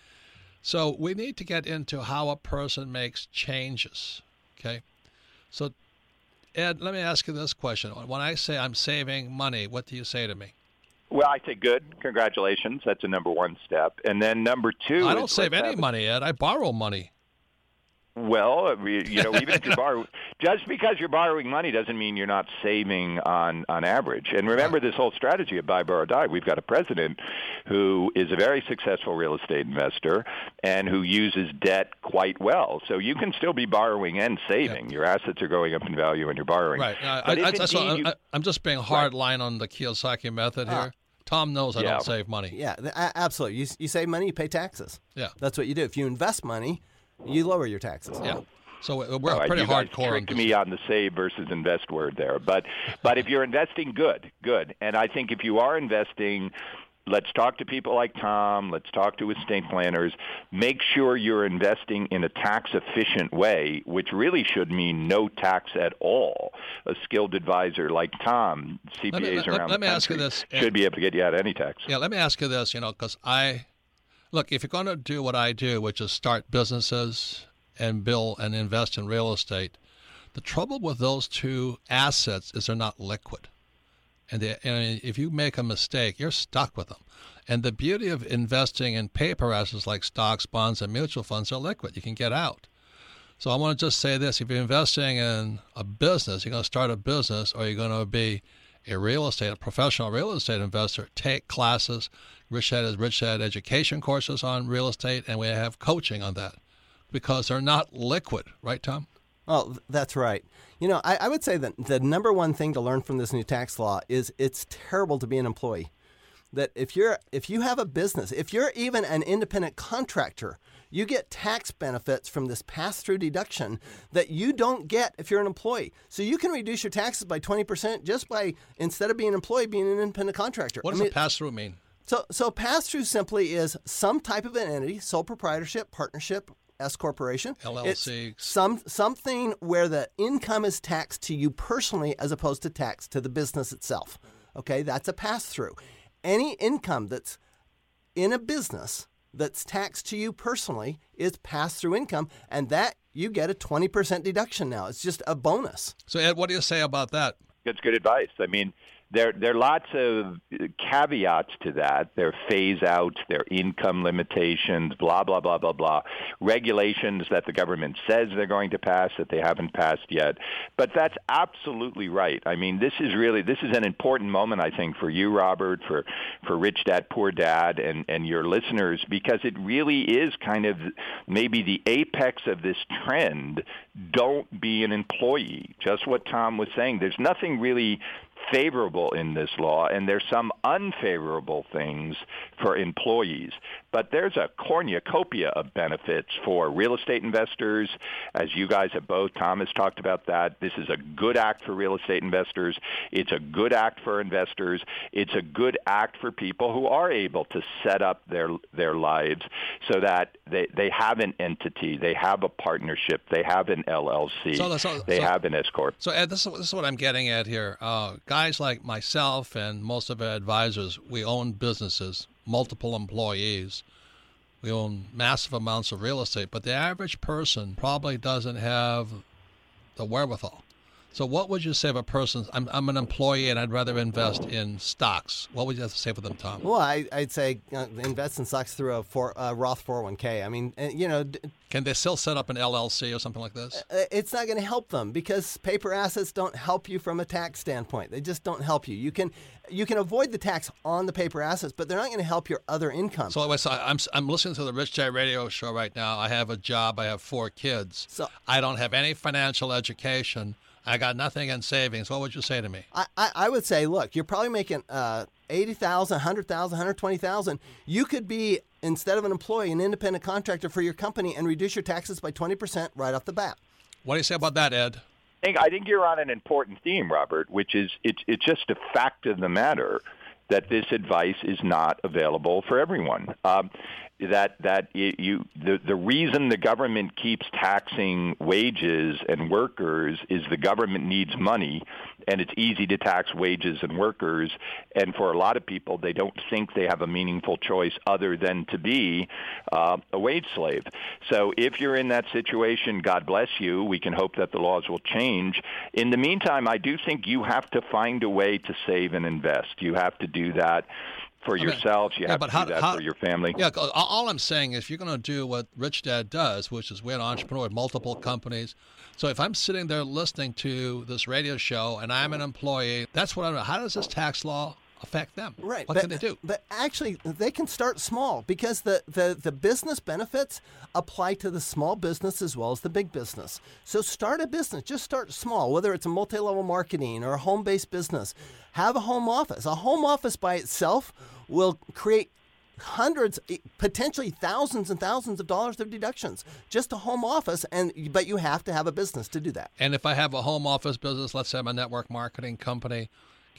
So we need to get into how a person makes changes. Okay. So Ed, let me ask you this question. When I say I'm saving money, what do you say to me? Well, I say good. Congratulations. That's a number one step. And then number two. I don't save any money, Ed. I borrow money. Well, you know, even if you borrow, just because you're borrowing money doesn't mean you're not saving on on average. And remember this whole strategy of buy, borrow, die. We've got a president who is a very successful real estate investor and who uses debt quite well. So you can still be borrowing and saving. Your assets are going up in value and you're borrowing. Right. Uh, But I, if I, that's indeed what, you- I, I'm just being hard line on the Kiyosaki method here. Tom knows I Yeah. don't save money. Yeah, absolutely. You, you save money, you pay taxes. Yeah. That's what you do. If you invest money, you lower your taxes. Yeah. So we- we're oh, All right, pretty you guys hardcore on tricked this. me on the save versus invest word there, but but if you're investing, good, good. And I think if you are investing, let's talk to people like Tom. Let's talk to estate planners. Make sure you're investing in a tax efficient way, which really should mean no tax at all. A skilled advisor like Tom, CPAs Let me- let- around let the me ask you country this, Ed. should be able to get you out of any tax. Yeah, let me ask you this, you know, because I look, if you're going to do what I do, which is start businesses and build and invest in real estate, the trouble with those two assets is they're not liquid. And, they, and if you make a mistake, you're stuck with them. And the beauty of investing in paper assets like stocks, bonds, and mutual funds are liquid. You can get out. So I want to just say this: if you're investing in a business, you're going to start a business, or you're going to be a real estate, a professional real estate investor. Take classes. Rich Dad has Rich Dad education courses on real estate, and we have coaching on that because they're not liquid, right, Tom? Well, that's right. You know, I, I would say that the number one thing to learn from this new tax law is it's terrible to be an employee. That if you're if you have a business, if you're even an independent contractor, you get tax benefits from this pass-through deduction that you don't get if you're an employee. So you can reduce your taxes by 20% just by instead of being an employee being an independent contractor. What I does mean, a pass through mean? so, so pass through simply is some type of an entity, sole proprietorship, partnership, S corporation, It's LLC. some something where the income is taxed to you personally as opposed to taxed to the business itself. Okay, that's a pass through. Any income that's in a business that's taxed to you personally is pass through income, and that you get a twenty percent deduction now. It's just a bonus. So, Ed, what do you say about that? That's good advice. I mean, there there are lots of caveats to that. There are phase outs, there are income limitations, blah blah blah blah blah, regulations that the government says they're going to pass that they haven't passed yet. But that's absolutely right. I mean, this is really this is an important moment I think for you, Robert, for for Rich Dad Poor Dad, and and your listeners because it really is kind of maybe the apex of this trend. Don't be an employee. Just what Tom was saying. There's nothing really favorable in this law, and there's some unfavorable things for employees. But there's a cornucopia of benefits for real estate investors, as you guys have both. Tom has talked about that. This is a good act for real estate investors. It's a good act for investors. It's a good act for people who are able to set up their their lives so that they, they have an entity, they have a partnership, they have an LLC, so, so, they so, have an S corp. So Ed, this is, this is what I'm getting at here. Uh, guys like myself and most of our advisors, we own businesses, multiple employees. We own massive amounts of real estate, but the average person probably doesn't have the wherewithal so, what would you say if a person? I'm, I'm an employee and I'd rather invest in stocks. What would you have to say for them, Tom? Well, I, would say uh, invest in stocks through a for, uh, Roth 401k. I mean, uh, you know. D- Can they still set up an LLC or something like this? Uh, it's not going to help them because paper assets don't help you from a tax standpoint. They just don't help you. You can you can avoid the tax on the paper assets, but they're not going to help your other income. So, I'm I'm listening to the Rich Dad Radio Show right now. I have a job. I have four kids. So I don't have any financial education. I got nothing in savings. What would you say to me? I, I, I would say, look, you're probably making uh, 80,000, 100,000, 120,000. You could be, instead of an employee, an independent contractor for your company and reduce your taxes by 20% right off the bat. What do you say about that, Ed? I think, I think you're on an important theme, Robert, which is it's, it's just a fact of the matter that this advice is not available for everyone. Um, that that you the the reason the government keeps taxing wages and workers is the government needs money and it's easy to tax wages and workers. And for a lot of people they don't think they have a meaningful choice other than to be uh, a wage slave. So if you're in that situation god bless you. We can hope that the laws will change. In the meantime i do think you have to find a way to save and invest. You have to do that for okay. yourselves. You yeah, have to how, do that how, for your family. Yeah, all I'm saying is you're going to do what Rich Dad does, which is we're an entrepreneur with multiple companies. So if I'm sitting there listening to this radio show and I'm an employee, that's what I'm. How does this tax law affect them? Right. What but, can they do? But actually, they can start small because the, the, the business benefits apply to the small business as well as the big business. So start a business. Just start small, whether it's a multi level marketing or a home based business. Have a home office. A home office by itself will create hundreds potentially thousands and thousands of dollars of deductions just a home office and but you have to have a business to do that and if i have a home office business let's say i'm a network marketing company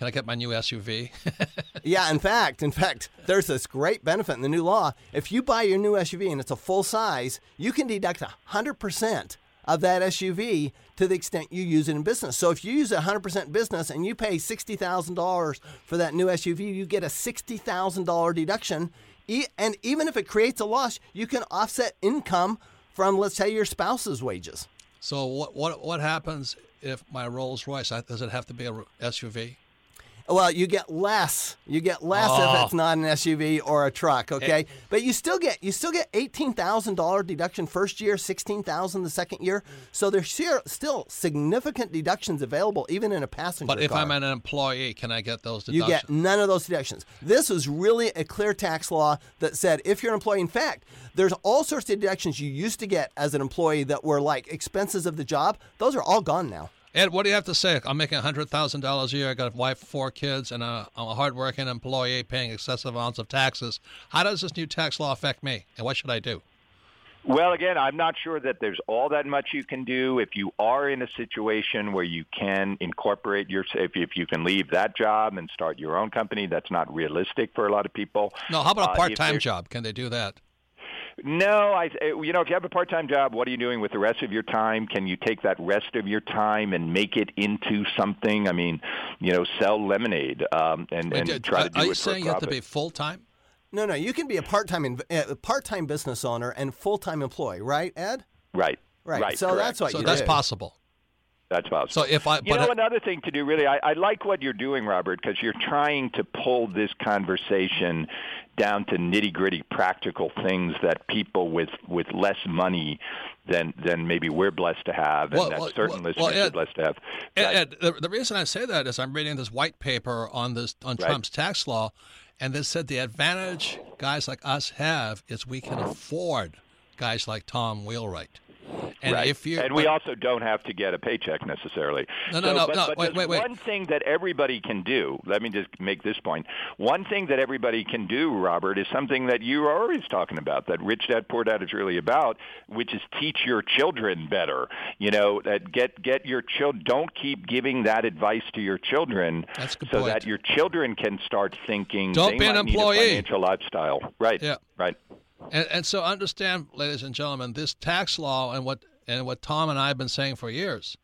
can I get my new SUV? yeah, in fact, in fact, there's this great benefit in the new law. If you buy your new SUV and it's a full size, you can deduct 100% of that SUV to the extent you use it in business. So if you use it 100% business and you pay $60,000 for that new SUV, you get a $60,000 deduction. And even if it creates a loss, you can offset income from, let's say, your spouse's wages. So what what what happens if my Rolls Royce does it have to be a SUV? Well, you get less. You get less oh. if it's oh. not an SUV or a truck. Okay, it, but you still get you still get eighteen thousand dollar deduction first year, sixteen thousand the second year. So there's still significant deductions available even in a passenger. But if car. I'm an employee, can I get those deductions? You get none of those deductions. This was really a clear tax law that said if you're an employee. In fact, there's all sorts of deductions you used to get as an employee that were like expenses of the job. Those are all gone now. Ed, what do you have to say? I'm making $100,000 a year. I got a wife, four kids, and i I'm a hardworking employee paying excessive amounts of taxes. How does this new tax law affect me, and what should I do? Well, again, I'm not sure that there's all that much you can do. If you are in a situation where you can incorporate your, if you, if you can leave that job and start your own company, that's not realistic for a lot of people. No, how about a part-time uh, job? Can they do that? No, I. You know, if you have a part-time job, what are you doing with the rest of your time? Can you take that rest of your time and make it into something? I mean, you know, sell lemonade um, and, Wait, and try to do are it you saying you have to be full-time? No, no. You can be a part-time uh, part-time business owner and full-time employee, right, Ed? Right. Right. right so correct. that's what so you that's do. possible. That's possible. So if I, you know, I- another thing to do, really, I, I like what you're doing, Robert, because you're trying to pull this conversation down to nitty gritty, practical things that people with with less money than than maybe we're blessed to have, and Well, that well, certain well, listeners Ed- are blessed to have. Ed, the, the reason I say that is I'm reading this white paper on this on Right. Trump's tax law, and they said the advantage guys like us have is we can afford guys like Tom Wheelwright. And right. if you and we also don't have to get a paycheck necessarily. No, no, So, no, but, no, But wait, wait, wait. One thing that everybody can do. Let me just make this point. One thing that everybody can do, Robert, is something that you are always talking about. That Rich Dad Poor Dad is really about, which is teach your children better. You know, that get get your children. Don't keep giving that advice to your children, That's good so point. that your children can start thinking. Don't be an might need a employee. financial lifestyle. Right. Yeah. Right. And, and so understand, ladies and gentlemen, this tax law and what and what Tom and I have been saying for years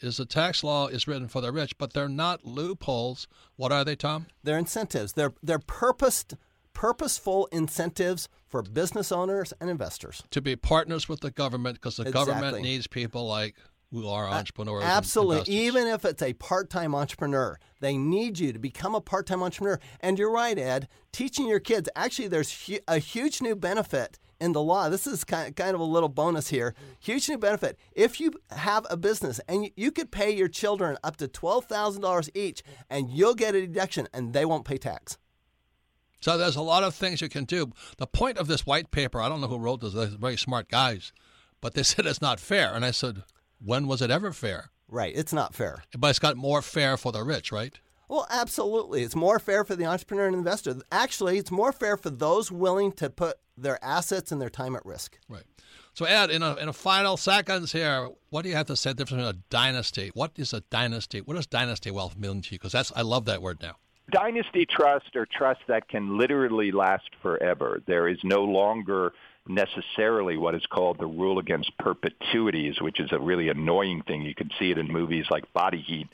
is the tax law is written for the rich, but they're not loopholes. What are they, Tom? They're incentives. They're they're purposed, purposeful incentives for business owners and investors. To be partners with the government because the government needs people like who are entrepreneurs. and Absolutely. Even if it's a part time entrepreneur, they need you to become a part time entrepreneur. And you're right, Ed. Teaching your kids, actually, there's hu- a huge new benefit in the law. This is kind kind of a little bonus here. Huge new benefit. If you have a business and you, you could pay your children up to $12,000 each, and you'll get a deduction and they won't pay tax. So there's a lot of things you can do. The point of this white paper, I don't know who wrote this, they're very smart guys, but they said it's not fair. And I said, when was it ever fair? Right. It's not fair. But it's got more fair for the rich, right? Well, absolutely. It's more fair for the entrepreneur and investor. Actually, it's more fair for those willing to put their assets and their time at risk. Right. So, Ed, in a, in a final seconds here, what do you have to say the difference between a dynasty? What is a dynasty? What does dynasty wealth mean to you? Because that's I love that word now. dynasty trust or trust that can literally last forever. There is no longer necessarily what is called the rule against perpetuities, which is a really annoying thing. You can see it in movies like Body Heat,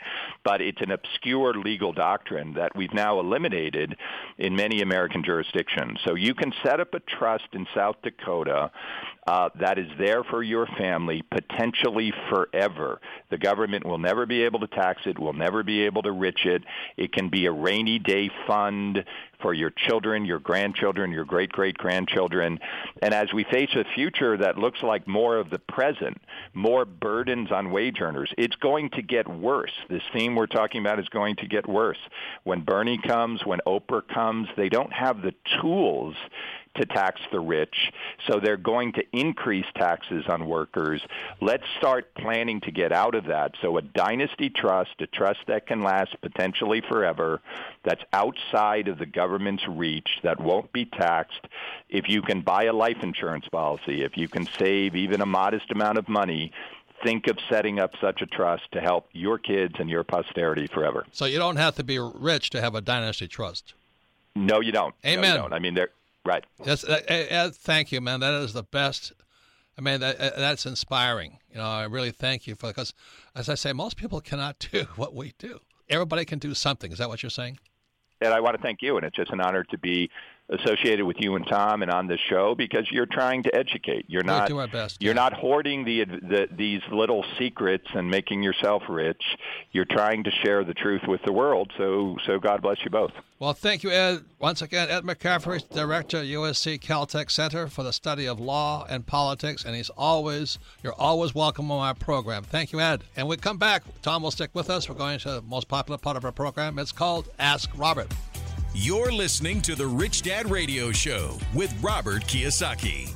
but it's an obscure legal doctrine that we've now eliminated in many American jurisdictions. So you can set up a trust in South Dakota uh, that is there for your family potentially forever. The government will never be able to tax it, will never be able to rich it. It can be a rainy day fund for your children, your grandchildren, your great great grandchildren. And as we face a future that looks like more of the present, more burdens on wage earners, it's going to get worse. This theme we're talking about is going to get worse. When Bernie comes, when Oprah comes, they don't have the tools to tax the rich, so they're going to increase taxes on workers. Let's start planning to get out of that. So a dynasty trust, a trust that can last potentially forever, that's outside of the government's reach, that won't be taxed. If you can buy a life insurance policy, if you can save even a modest amount of money, think of setting up such a trust to help your kids and your posterity forever. So you don't have to be rich to have a dynasty trust. No, you don't. No, you Amen. don't. I mean, they're right. Yes, uh, uh, thank you, man. That is the best. I mean, that, uh, that's inspiring. You know, I really thank you for because, as I say, most people cannot do what we do. Everybody can do something. Is that what you're saying? and I want to thank you. And it's just an honor to be associated with you and Tom and on this show because you're trying to educate. You're not do our best, You're yeah. not hoarding the, the these little secrets and making yourself rich. You're trying to share the truth with the world. So so God bless you both. Well, thank you, Ed. Once again, Ed McCaffery, Director, USC Caltech Center for the Study of Law and Politics, and he's always, you're always welcome on our program. Thank you, Ed. And we come back. Tom will stick with us. We're going to the most popular part of our program. It's called Ask Robert. You're listening to the Rich Dad Radio Show with Robert Kiyosaki.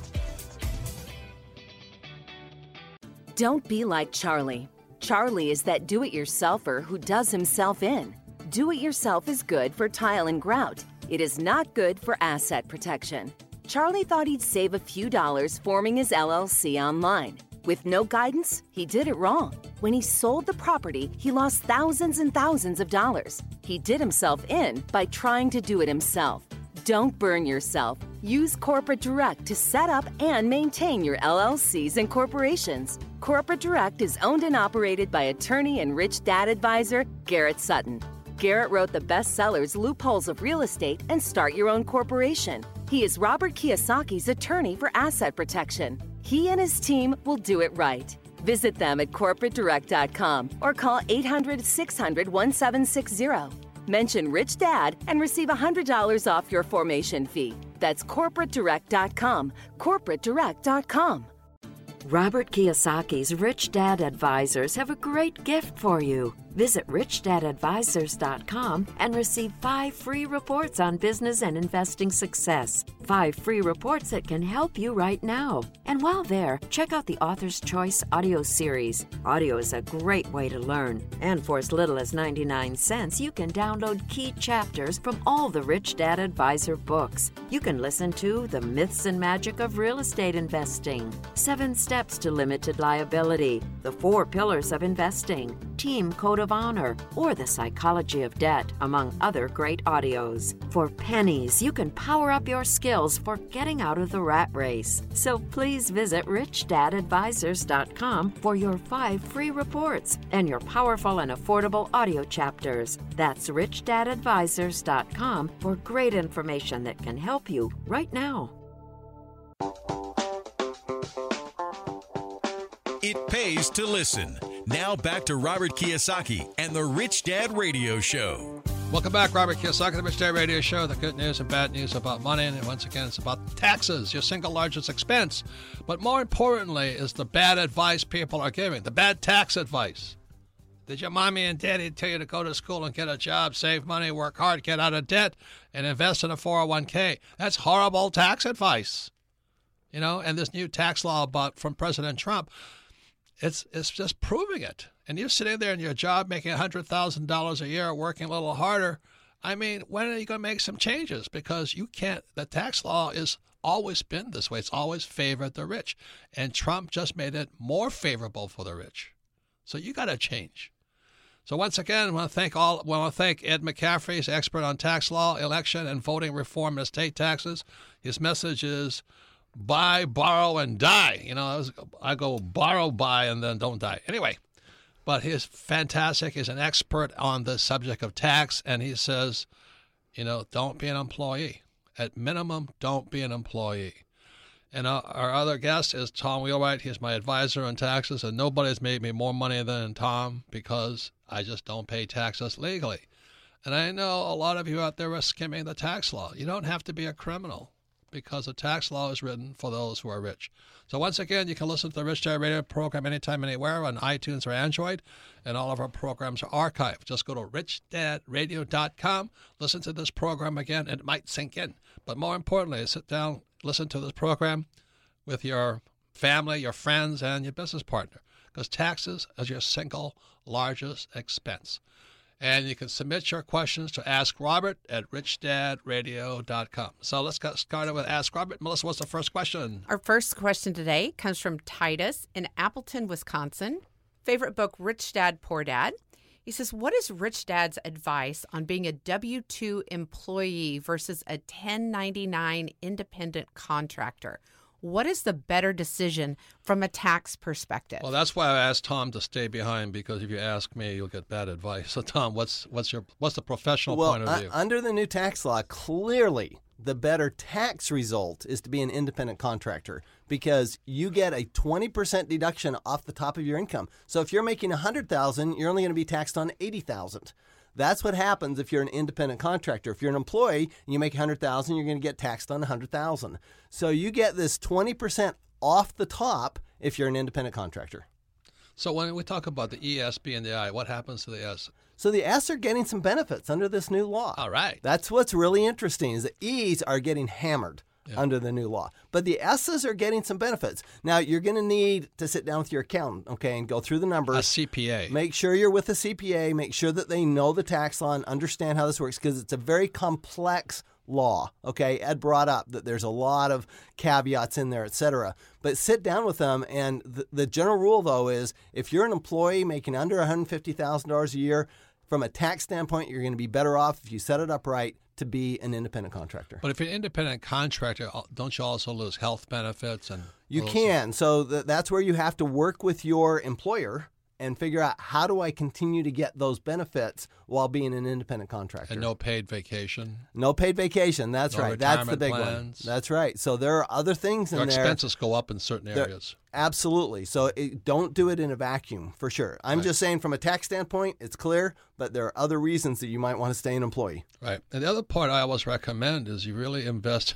Don't be like Charlie. Charlie is that do it yourselfer who does himself in. Do it yourself is good for tile and grout. It is not good for asset protection. Charlie thought he'd save a few dollars forming his LLC online. With no guidance, he did it wrong. When he sold the property, he lost thousands and thousands of dollars. He did himself in by trying to do it himself. Don't burn yourself. Use Corporate Direct to set up and maintain your LLCs and corporations. Corporate Direct is owned and operated by attorney and rich dad advisor Garrett Sutton. Garrett wrote the bestsellers Loopholes of Real Estate and Start Your Own Corporation. He is Robert Kiyosaki's attorney for asset protection. He and his team will do it right. Visit them at corporatedirect.com or call 800 600 1760. Mention Rich Dad and receive $100 off your formation fee. That's corporatedirect.com. Corporatedirect.com. Robert Kiyosaki's Rich Dad Advisors have a great gift for you. Visit richdadadvisors.com and receive five free reports on business and investing success. Five free reports that can help you right now. And while there, check out the Author's Choice audio series. Audio is a great way to learn. And for as little as 99 cents, you can download key chapters from all the Rich Dad Advisor books. You can listen to The Myths and Magic of Real Estate Investing, Seven Steps to Limited Liability, The Four Pillars of Investing, Team Code of Honor, or The Psychology of Debt, among other great audios. For pennies, you can power up your skills for getting out of the rat race. So please visit richdadadvisors.com for your five free reports and your powerful and affordable audio chapters. That's richdadadvisors.com for great information that can help you right now. It pays to listen. Now back to Robert Kiyosaki and the Rich Dad Radio Show. Welcome back, Robert Kiyosaki, the Rich Dad Radio Show. The good news and bad news about money, and once again, it's about taxes, your single largest expense. But more importantly, is the bad advice people are giving, the bad tax advice. Did your mommy and daddy tell you to go to school and get a job, save money, work hard, get out of debt, and invest in a 401k? That's horrible tax advice. You know, and this new tax law about from President Trump, it's it's just proving it. And you're sitting there in your job making $100,000 a year, working a little harder. I mean, when are you going to make some changes? Because you can't, the tax law is always been this way. It's always favored the rich. And Trump just made it more favorable for the rich. So you got to change. So once again, I want to thank all. I want to thank Ed McCaffery, expert on tax law, election, and voting reform and estate taxes. His message is buy, borrow, and die. You know, I go borrow, buy, and then don't die. Anyway, but he's fantastic. He's an expert on the subject of tax, and he says, you know, don't be an employee. At minimum, don't be an employee. And our, our other guest is Tom Wheelwright. He's my advisor on taxes, and nobody's made me more money than Tom because I just don't pay taxes legally. And I know a lot of you out there are skimming the tax law. You don't have to be a criminal because the tax law is written for those who are rich. So once again, you can listen to the Rich Dad Radio program anytime, anywhere on iTunes or Android, and all of our programs are archived. Just go to richdadradio.com, listen to this program again, it might sink in. But more importantly, sit down, listen to this program with your family, your friends, and your business partner, because taxes is your single largest expense. And you can submit your questions to Ask Robert at richdadradio.com. So let's get started with Ask Robert. Melissa, what's the first question? Our first question today comes from Titus in Appleton, Wisconsin. Favorite book, Rich Dad, Poor Dad. He says, What is Rich Dad's advice on being a W 2 employee versus a 1099 independent contractor? What is the better decision from a tax perspective? Well, that's why I asked Tom to stay behind because if you ask me, you'll get bad advice. So, Tom, what's what's your what's the professional well, point of view? Uh, under the new tax law, clearly the better tax result is to be an independent contractor because you get a 20% deduction off the top of your income. So if you're making 100,000, you're only going to be taxed on 80,000. That's what happens if you're an independent contractor. If you're an employee and you make 100,000, you're going to get taxed on 100,000. So you get this 20% off the top if you're an independent contractor. So when we talk about the E, S, B, and the I, what happens to the S? So the S are getting some benefits under this new law. All right. That's what's really interesting is the E's are getting hammered yeah. under the new law. But the S's are getting some benefits. Now you're going to need to sit down with your accountant, okay, and go through the numbers. A CPA. Make sure you're with a CPA. Make sure that they know the tax law and understand how this works because it's a very complex law. Okay, Ed brought up that there's a lot of caveats in there, etc. But sit down with them, and the, the general rule though is if you're an employee making under $150,000 a year, from a tax standpoint, you're going to be better off if you set it up right to be an independent contractor. But if you're an independent contractor, don't you also lose health benefits and you can. So th- that's where you have to work with your employer and figure out how do I continue to get those benefits while being an independent contractor. And no paid vacation. No paid vacation. That's No right. That's the big one. That's right. So there are other things in Your there. expenses go up in certain There- areas. Absolutely. So it, don't do it in a vacuum for sure. I'm Right. just saying from a tax standpoint, it's clear, but there are other reasons that you might want to stay an employee. Right. And the other part I always recommend is you really invest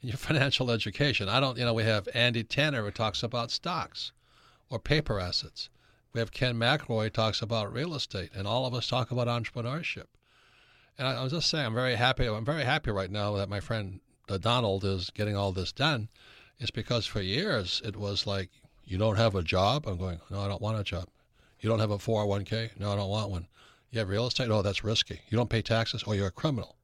in your financial education. I don't, you know, we have Andy Tanner who talks about stocks or paper assets. We have Ken McElroy talks about real estate, and all of us talk about entrepreneurship. And I, I was just saying, I'm very happy. I'm very happy right now that my friend uh, Donald is getting all this done. It's because for years it was like, you don't have a job. I'm going, no, I don't want a job. You don't have a 401k? No, I don't want one. You have real estate? Oh, that's risky. You don't pay taxes? Oh, you're a criminal.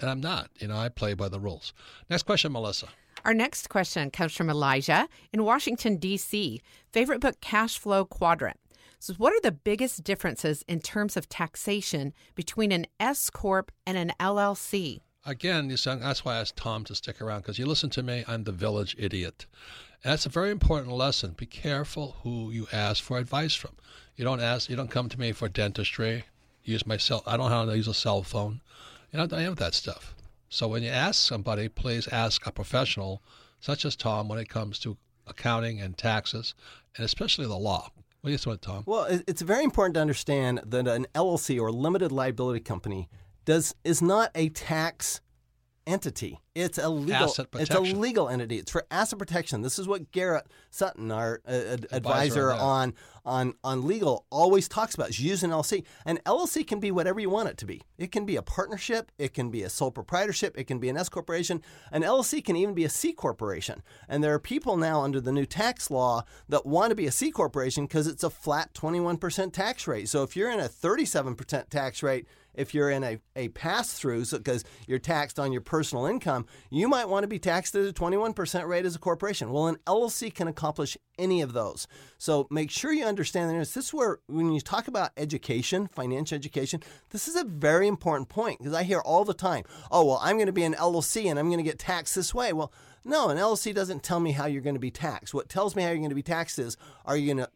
And I'm not. You know, I play by the rules. Next question, Melissa. Our next question comes from Elijah in Washington, D.C. Favorite book, Cash Flow Quadrant. So, what are the biggest differences in terms of taxation between an S Corp and an LLC? Again, that's why I asked Tom to stick around because you listen to me, I'm the village idiot. That's a very important lesson. Be careful who you ask for advice from. You don't ask, you don't come to me for dentistry. Use my cell. I don't know how to use a cell phone. You know, I have that stuff. So when you ask somebody, please ask a professional such as Tom when it comes to accounting and taxes, and especially the law. What do you think, Tom? Well, it's very important to understand that an LLC or limited liability company does is not a tax entity. It's a legal it's a legal entity. It's for asset protection. This is what Garrett Sutton, our uh, ad- advisor on on on legal, always talks about. Is use an LLC. An LLC can be whatever you want it to be. It can be a partnership. It can be a sole proprietorship. It can be an S corporation. An LLC can even be a C corporation. And there are people now under the new tax law that want to be a C corporation because it's a flat 21% tax rate. So if you're in a 37% tax rate if you're in a, a pass through, because you're taxed on your personal income, you might want to be taxed at a 21% rate as a corporation. Well, an LLC can accomplish any of those. So make sure you understand this. This is where, when you talk about education, financial education, this is a very important point because I hear all the time, oh, well, I'm going to be an LLC and I'm going to get taxed this way. Well, no, an LLC doesn't tell me how you're going to be taxed. What tells me how you're going to be taxed is are you going to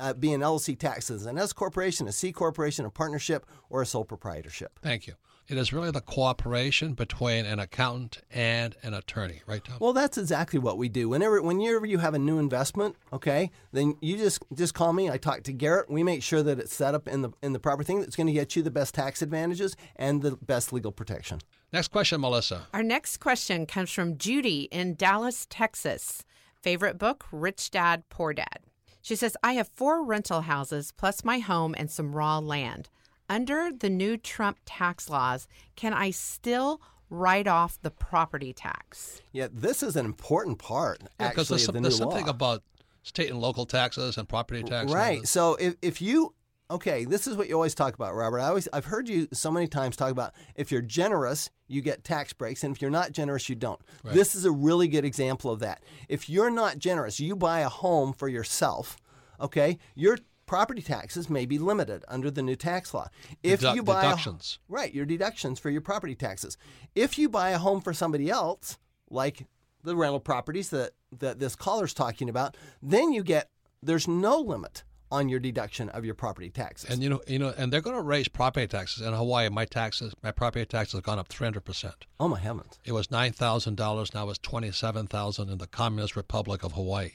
uh, be an LLC taxed as an S corporation, a C corporation, a partnership, or a sole proprietorship. Thank you. It is really the cooperation between an accountant and an attorney, right, Tom? Well, that's exactly what we do. Whenever, whenever you have a new investment, okay, then you just just call me. I talk to Garrett. We make sure that it's set up in the in the proper thing that's going to get you the best tax advantages and the best legal protection. Next question, Melissa. Our next question comes from Judy in Dallas, Texas. Favorite book, Rich Dad, Poor Dad. She says, I have four rental houses plus my home and some raw land. Under the new Trump tax laws, can I still write off the property tax? Yeah, this is an important part Because actually there's, of some, the there's new something law. about state and local taxes and property taxes. Right. So if, if you okay, this is what you always talk about, Robert. I always I've heard you so many times talk about if you're generous, you get tax breaks, and if you're not generous, you don't. Right. This is a really good example of that. If you're not generous, you buy a home for yourself, okay? Your property taxes may be limited under the new tax law. If Dedu- you buy a- deductions. right, your deductions for your property taxes. If you buy a home for somebody else, like the rental properties that, that this caller's talking about, then you get there's no limit on your deduction of your property taxes. And you know, you know, and they're going to raise property taxes in Hawaii. My taxes, my property taxes have gone up 300 percent. oh my heavens. It was nine thousand dollars. Now it's twenty-seven thousand in the Communist Republic of Hawaii.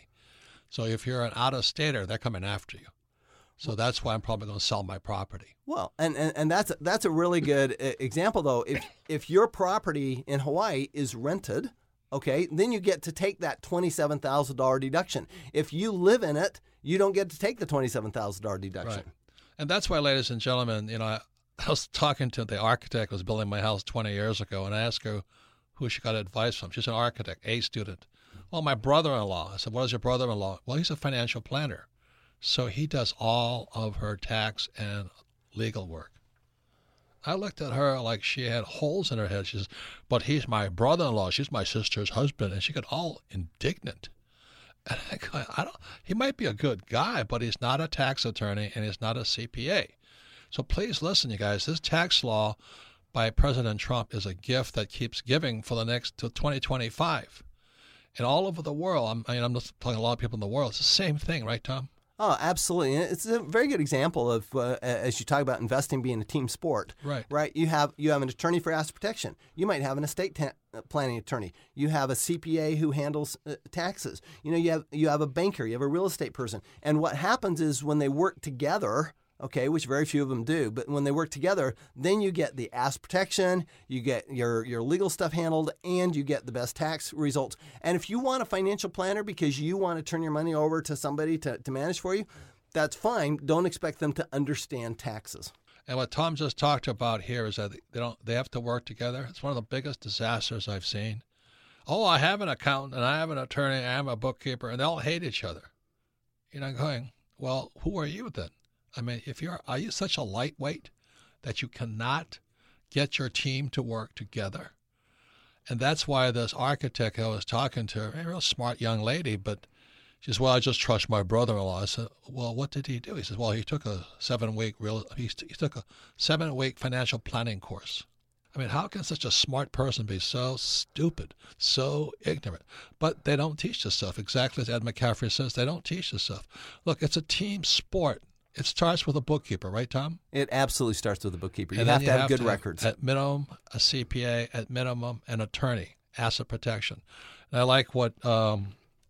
So if you're an out-of-stater, they're coming after you. So that's why I'm probably going to sell my property. Well, and, and, and that's that's a really good example though. If if your property in Hawaii is rented, okay, then you get to take that twenty-seven thousand dollar deduction. If you live in it, you don't get to take the twenty-seven thousand dollar deduction. Right. And that's why, ladies and gentlemen, you know, I, I was talking to the architect who was building my house 20 years ago, and I asked her who she got advice from. She's an architect, A student. Well, my brother-in-law. I said, what is your brother-in-law? Well, he's a financial planner. So he does all of her tax and legal work. I looked at her like she had holes in her head. She says, but he's my brother-in-law. She's my sister's husband. And she got all indignant. And I go, I don't, he might be a good guy, but he's not a tax attorney and he's not a CPA. So please listen, you guys. This tax law by President Trump is a gift that keeps giving for the next till 2025. And all over the world, I'm, I mean, I'm just talking a lot of people in the world. It's the same thing, right, Tom? Oh, absolutely. And it's a very good example of uh, as you talk about investing being a team sport. Right. Right. You have you have an attorney for asset protection. You might have an estate ta- uh, planning attorney. You have a CPA who handles uh, taxes. You know, you have you have a banker. You have a real estate person. And what happens is when they work together, okay, which very few of them do, but when they work together, then you get the asset protection, you get your, your legal stuff handled, and you get the best tax results. And if you want a financial planner because you want to turn your money over to somebody to, to manage for you, that's fine. Don't expect them to understand taxes. And what Tom just talked about here is that they don't they have to work together. It's one of the biggest disasters I've seen. Oh, I have an accountant and I have an attorney, I am a bookkeeper, and they all hate each other. You're not going, well, who are you then? I mean, if you're are you such a lightweight that you cannot get your team to work together? And that's why this architect I was talking to, a real smart young lady, but she says, "Well, I just trust my brother-in-law." I said, "Well, what did he do?" He says, "Well, he took a seven-week real he, he took a seven-week financial planning course." I mean, how can such a smart person be so stupid, so ignorant? But they don't teach this stuff. Exactly as Ed McCaffery says, they don't teach this stuff. Look, it's a team sport. It starts with a bookkeeper, right, Tom? It absolutely starts with a bookkeeper. You And have then to you have good to records. At minimum, a CPA. At minimum, an attorney, asset protection. And I like what um,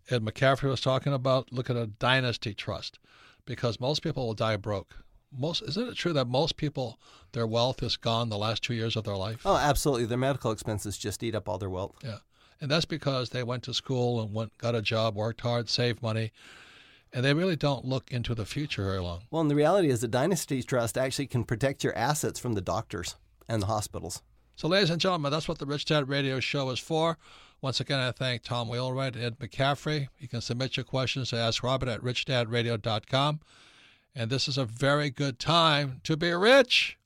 Ed McCaffery was talking about. Look at a dynasty trust, because most people will die broke. Most isn't it true that most people their wealth is gone the last two years of their life? oh, absolutely. Their medical expenses just eat up all their wealth. Yeah, and that's because they went to school and went got a job, worked hard, saved money, and they really don't look into the future very long. Well, and the reality is, the dynasty trust actually can protect your assets from the doctors and the hospitals. So, ladies and gentlemen, that's what the Rich Dad Radio Show is for. Once again, I thank Tom Wheelwright and Ed McCaffery. You can submit your questions to Ask Robert at richdadradio.com. And this is a very good time to be rich,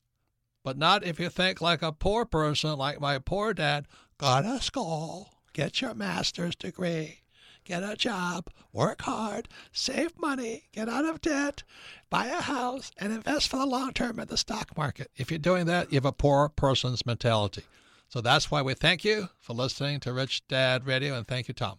but not if you think like a poor person, like my poor dad. Go to school, get your master's degree, get a job, work hard, save money, get out of debt, buy a house, and invest for the long term in the stock market. If you're doing that, you have a poor person's mentality. So that's why we thank you for listening to Rich Dad Radio, and thank you, Tom.